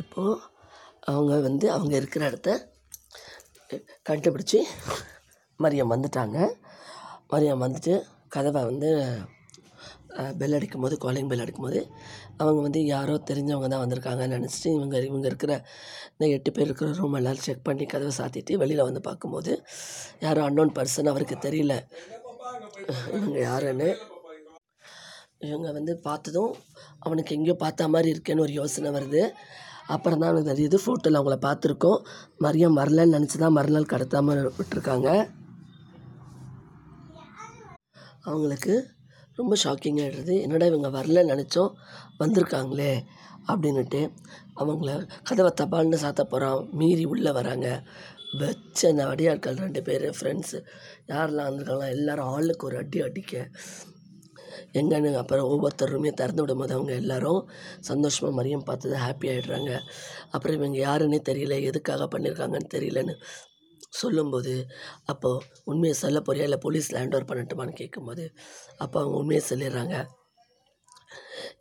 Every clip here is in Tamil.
இப்போது அவங்க வந்து அவங்க இருக்கிற இடத்த கண்டுபிடிச்சி மரியம் வந்துட்டாங்க. மரியம் வந்துட்டு கதவை வந்து பெல் அடிக்கும் போது காலிங் பெல் அடிக்கும்போது அவங்க வந்து யாரோ தெரிஞ்சவங்க தான் வந்திருக்காங்கன்னு நினச்சிட்டு இவங்க இவங்க இருக்கிற இந்த எட்டு பேர் இருக்கிற ரூம் எல்லாம் செக் பண்ணி கதவை சாத்திட்டு வெளியில் வந்து பார்க்கும்போது யாரோ அன்னோன் பர்சன் அவருக்கு தெரியல. இவங்க யாருன்னு இவங்க வந்து பார்த்ததும் அவனுக்கு எங்கேயோ பார்த்த மாதிரி இருக்கேன்னு ஒரு யோசனை வருது. அப்புறம் தான் அவனுக்கு தெரியுது ஃபோட்டோவில் அவங்கள பார்த்துருக்கோம். மரியம் வரலன்னு நினச்சி தான் மறுநாள் கடத்தாமல் விட்டுருக்காங்க. அவங்களுக்கு ரொம்ப ஷாக்கிங்காகிடுது என்னடா இவங்க வரலன்னு நினச்சோம். வந்திருக்காங்களே அப்படின்னுட்டு அவங்கள கதவை தபால்னு சாத்த போகிறான் மீறி உள்ளே வராங்க. வச்ச அந்த அடியாட்கள் ரெண்டு பேர் ஃப்ரெண்ட்ஸு யாரெல்லாம் வந்திருக்காங்களோ எல்லாரும் ஆளுக்கு ஒரு அடி அடிக்க எங்கன்னு அப்புறம் ஒவ்வொருத்தர் ரூமையும் திறந்து விடும்போது அவங்க எல்லாரும் சந்தோஷமாக மரியம் பார்த்தது ஹாப்பி ஆகிடுறாங்க அப்புறம் இவங்க யாருன்னே தெரியல எதுக்காக பண்ணியிருக்காங்கன்னு தெரியலன்னு சொல்லும்போது அப்போது உண்மையை சொல்ல போறியா? இல்லை போலீஸில் ஹேண்ட் ஓவர் பண்ணட்டுமான்னு கேட்கும்போது அப்போ அவங்க உண்மையை சொல்லிடுறாங்க.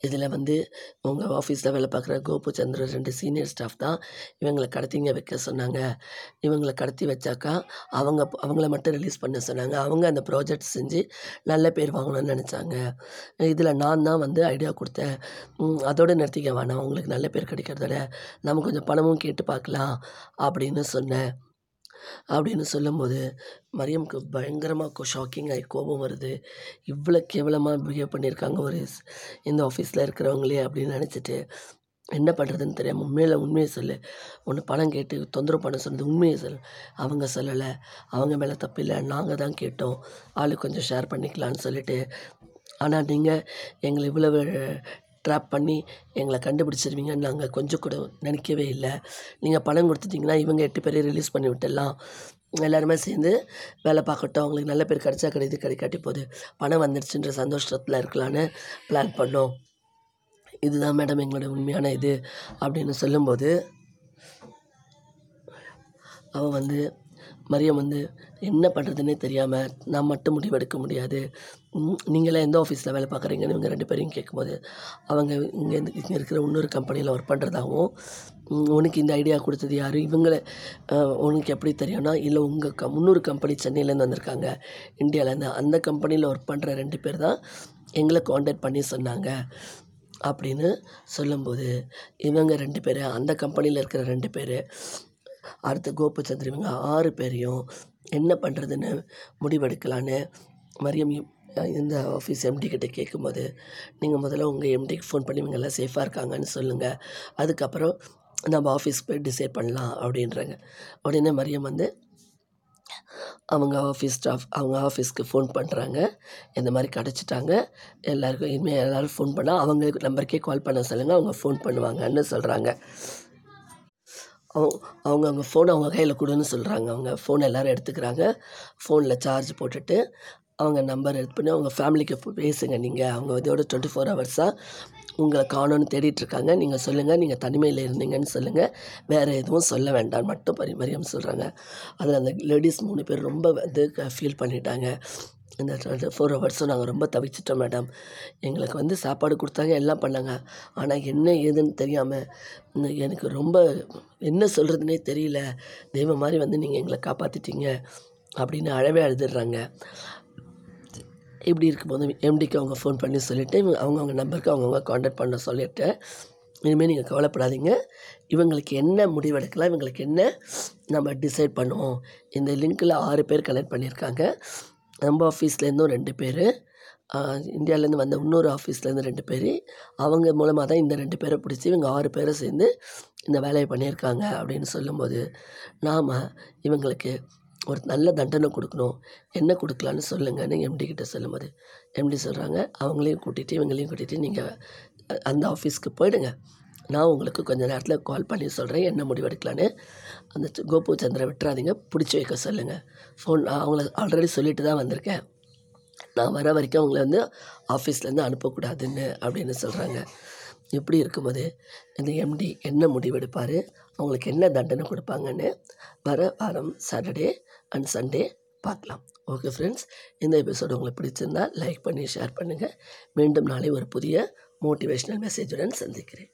இதில் வந்து உங்கள் ஆஃபீஸில் வேலை பார்க்குற கோபு சந்திர ரெண்டு சீனியர் ஸ்டாஃப் தான் இவங்களை கடத்திங்க வைக்க சொன்னாங்க. இவங்களை கடத்தி வச்சாக்கா அவங்க அவங்கள மட்டும் ரிலீஸ் பண்ண சொன்னாங்க. அவங்க அந்த ப்ராஜெக்ட் செஞ்சு நல்ல பேர் வாங்கணும்னு நினச்சாங்க. இதில் நான் தான் வந்து ஐடியா கொடுத்தேன். அதோடு நிறுத்திக்க வேணாம் உங்களுக்கு நல்ல பேர் கிடைக்கிறதோட நம்ம கொஞ்சம் பணமும் கேட்டு பார்க்கலாம் அப்படின்னு சொன்னேன். அப்படின்னு சொல்லும்போது மரியம்க்கு பயங்கரமாக ஷாக்கிங் ஆகி கோபம் வருது. இவ்வளோ கேவலமாக பிஹேவ் பண்ணியிருக்காங்க ஒரு இந்த ஆஃபீஸில் இருக்கிறவங்களே அப்படின்னு நினச்சிட்டு என்ன பண்ணுறதுன்னு தெரியாமல் உண்மையில் உண்மையை சொல்லு. ஒன்று பணம் கேட்டு தொந்தரவு பண்ண சொன்னது உண்மையை சொல்லு. அவங்க சொல்லலை. அவங்க மேலே தப்பில்லை நாங்கள் தான் கேட்டோம். ஆளு கொஞ்சம் ஷேர் பண்ணிக்கலான்னு சொல்லிட்டு. ஆனால் நீங்கள் எங்களை இவ்வளவு ட்ராப் பண்ணி எங்களை கண்டுபிடிச்சிருவீங்கன்னு நாங்கள் கொஞ்சம் கூட நினைக்கவே இல்லை. நீங்கள் பணம் கொடுத்துட்டீங்கன்னா இவங்க எட்டு பேரையும் ரிலீஸ் பண்ணி விட்டுடலாம். எல்லாருமே சேர்ந்து வேலை பார்க்கட்டும். அவங்களுக்கு நல்ல பேர் கிடச்சா கிடையாது கிடைக்காட்டி போகுது பணம் வந்துடுச்சுன்ற சந்தோஷத்தில் இருக்கலான்னு பிளான் பண்ணோம். இதுதான் மேடம் எங்களோட உண்மையான இது அப்படின்னு சொல்லும்போது அவன் வந்து மரியம் வந்து என்ன பண்ணுறதுன்னே தெரியாமல் நான் மட்டும் முடிவெடுக்க முடியாது. நீங்களாம் எந்த ஆஃபீஸில் வேலை பார்க்குறீங்கன்னு இவங்க ரெண்டு பேரையும் கேட்கும்போது அவங்க இங்கே இங்கே இருக்கிற இன்னொரு கம்பெனியில் ஒர்க் பண்ணுறதாகவும் உனக்கு இந்த ஐடியா கொடுத்தது யார்? இவங்கள உனக்கு எப்படி தெரியும்னா இல்லை உங்கள் க முன்னூறு கம்பெனி சென்னையிலேருந்து வந்திருக்காங்க இந்தியாவிலேருந்து அந்த கம்பெனியில் ஒர்க் பண்ணுற ரெண்டு பேர் தான் எங்களை காண்டாக்ட் பண்ணி சொன்னாங்க அப்படின்னு சொல்லும்போது இவங்க ரெண்டு பேர் அந்த கம்பெனியில் இருக்கிற ரெண்டு பேர் அடுத்து கோபுச்சந்திர இவங்க ஆறு பேரையும் என்ன பண்ணுறதுன்னு முடிவெடுக்கலான்னு மரியம் இந்த ஆஃபீஸ் எம்டி கிட்ட கேட்கும்போது நீங்கள் முதல்ல உங்கள் எம்டிக்கு ஃபோன் பண்ணி இவங்க எல்லாம் சேஃபாக இருக்காங்கன்னு சொல்லுங்கள் அதுக்கப்புறம் நம்ம ஆஃபீஸ் போய் டிசைட் பண்ணலாம் அப்படின்றாங்க. உடனே மரியம் வந்து அவங்க ஆஃபீஸ் ஸ்டாஃப் அவங்க ஆஃபீஸ்க்கு ஃபோன் பண்ணுறாங்க இந்த மாதிரி கிடச்சிட்டாங்க. எல்லாருக்கும் இனிமேல் எல்லோரும் ஃபோன் பண்ணால் அவங்க நம்பருக்கே கால் பண்ண சொல்லுங்கள் அவங்க ஃபோன் பண்ணுவாங்கன்னு சொல்கிறாங்க அவங்க அவங்க ஃபோனை அவங்க கையில் கொடுன்னு சொல்கிறாங்க அவங்க ஃபோன் எல்லோரும் எடுத்துக்கிறாங்க. ஃபோனில் சார்ஜ் போட்டுட்டு அவங்க நம்பர் இது பண்ணி அவங்க ஃபேமிலிக்கு பேசுங்க நீங்கள் அவங்க இதோட டுவெண்ட்டி ஃபோர் ஹவர்ஸாக உங்களை காணோன்னு தேடிகிட்ருக்காங்க நீங்கள் சொல்லுங்கள் நீங்கள் தனிமையில் இருந்தீங்கன்னு சொல்லுங்கள் வேறு எதுவும் சொல்ல வேண்டாம் மட்டும் பரிமரியம் சொல்கிறாங்க அதில் அந்த லேடிஸ் மூணு பேர் ரொம்ப வந்து ஃபீல் பண்ணிட்டாங்க. இந்த டுவெண்ட்டி ஃபோர் ஹவர்ஸும் நாங்கள் ரொம்ப தவிச்சிட்டோம் மேடம் எங்களுக்கு வந்து சாப்பாடு கொடுத்தாங்க எல்லாம் பண்ணாங்க. ஆனால் என்ன ஏதுன்னு தெரியாமல் எனக்கு ரொம்ப என்ன சொல்கிறதுனே தெரியல. தெய்வம் மாதிரி வந்து நீங்கள் எங்களை காப்பாற்றிட்டீங்க அப்படின்னு அழவே அழுதுடுறாங்க இப்படி இருக்கும்போது எம்டிக்கு அவங்க ஃபோன் பண்ணி சொல்லிவிட்டு இவங்க அவங்கவுங்க நம்பருக்கு அவங்கவுங்க காண்டாக்ட் பண்ண சொல்லிவிட்டு இனிமேல் நீங்கள் கவலைப்படாதீங்க. இவங்களுக்கு என்ன முடிவெடுக்கலாம் இவங்களுக்கு என்ன நம்ம டிசைட் பண்ணுவோம்? இந்த லிங்க்கில் ஆறு பேர் கலெக்ட் பண்ணியிருக்காங்க. நம்ம ஆஃபீஸ்லேருந்தும் ரெண்டு பேர். இந்தியாவிலேருந்து வந்த இன்னொரு ஆஃபீஸ்லேருந்து ரெண்டு பேர். அவங்க மூலமாக தான் இந்த ரெண்டு பேரை பிடிச்சி இவங்க ஆறு பேரை சேர்ந்து இந்த வேலையை பண்ணியிருக்காங்க அப்படின்னு சொல்லும்போது நாம் இவங்களுக்கு ஒரு நல்ல தண்டனை கொடுக்கணும். என்ன கொடுக்கலான்னு சொல்லுங்கன்னு எம்டி கிட்டே சொல்லும்போது எம்டி சொல்கிறாங்க அவங்களையும் கூட்டிகிட்டு இவங்களையும் கூட்டிகிட்டு நீங்கள் அந்த ஆஃபீஸ்க்கு போயிடுங்க. நான் உங்களுக்கு கொஞ்ச நேரத்தில் கால் பண்ணி சொல்கிறேன் என்ன முடிவெடுக்கலான்னு அந்த கோபு சந்திர விட்டுறாதீங்க பிடிச்சி வைக்க சொல்லுங்கள் ஃபோன் அவங்கள ஆல்ரெடி சொல்லிட்டு தான் வந்திருக்கேன். நான் வர வரைக்கும் அவங்கள வந்து ஆஃபீஸ்லேருந்து அனுப்பக்கூடாதுன்னு அப்படின்னு சொல்கிறாங்க இப்படி இருக்கும்போது இந்த எம்டி என்ன முடிவெடுப்பார் அவங்களுக்கு என்ன தண்டனை கொடுப்பாங்கன்னு வர வாரம் சாட்டர்டே அண்ட் சண்டே பார்க்கலாம். ஓகே ஃப்ரெண்ட்ஸ் இந்த எபிசோடு உங்களுக்கு பிடிச்சிருந்தா லைக் பண்ணி ஷேர் பண்ணுங்கள் மீண்டும் நாளை ஒரு புதிய மோட்டிவேஷ்னல் மெசேஜுடன் சந்திக்கிறேன்.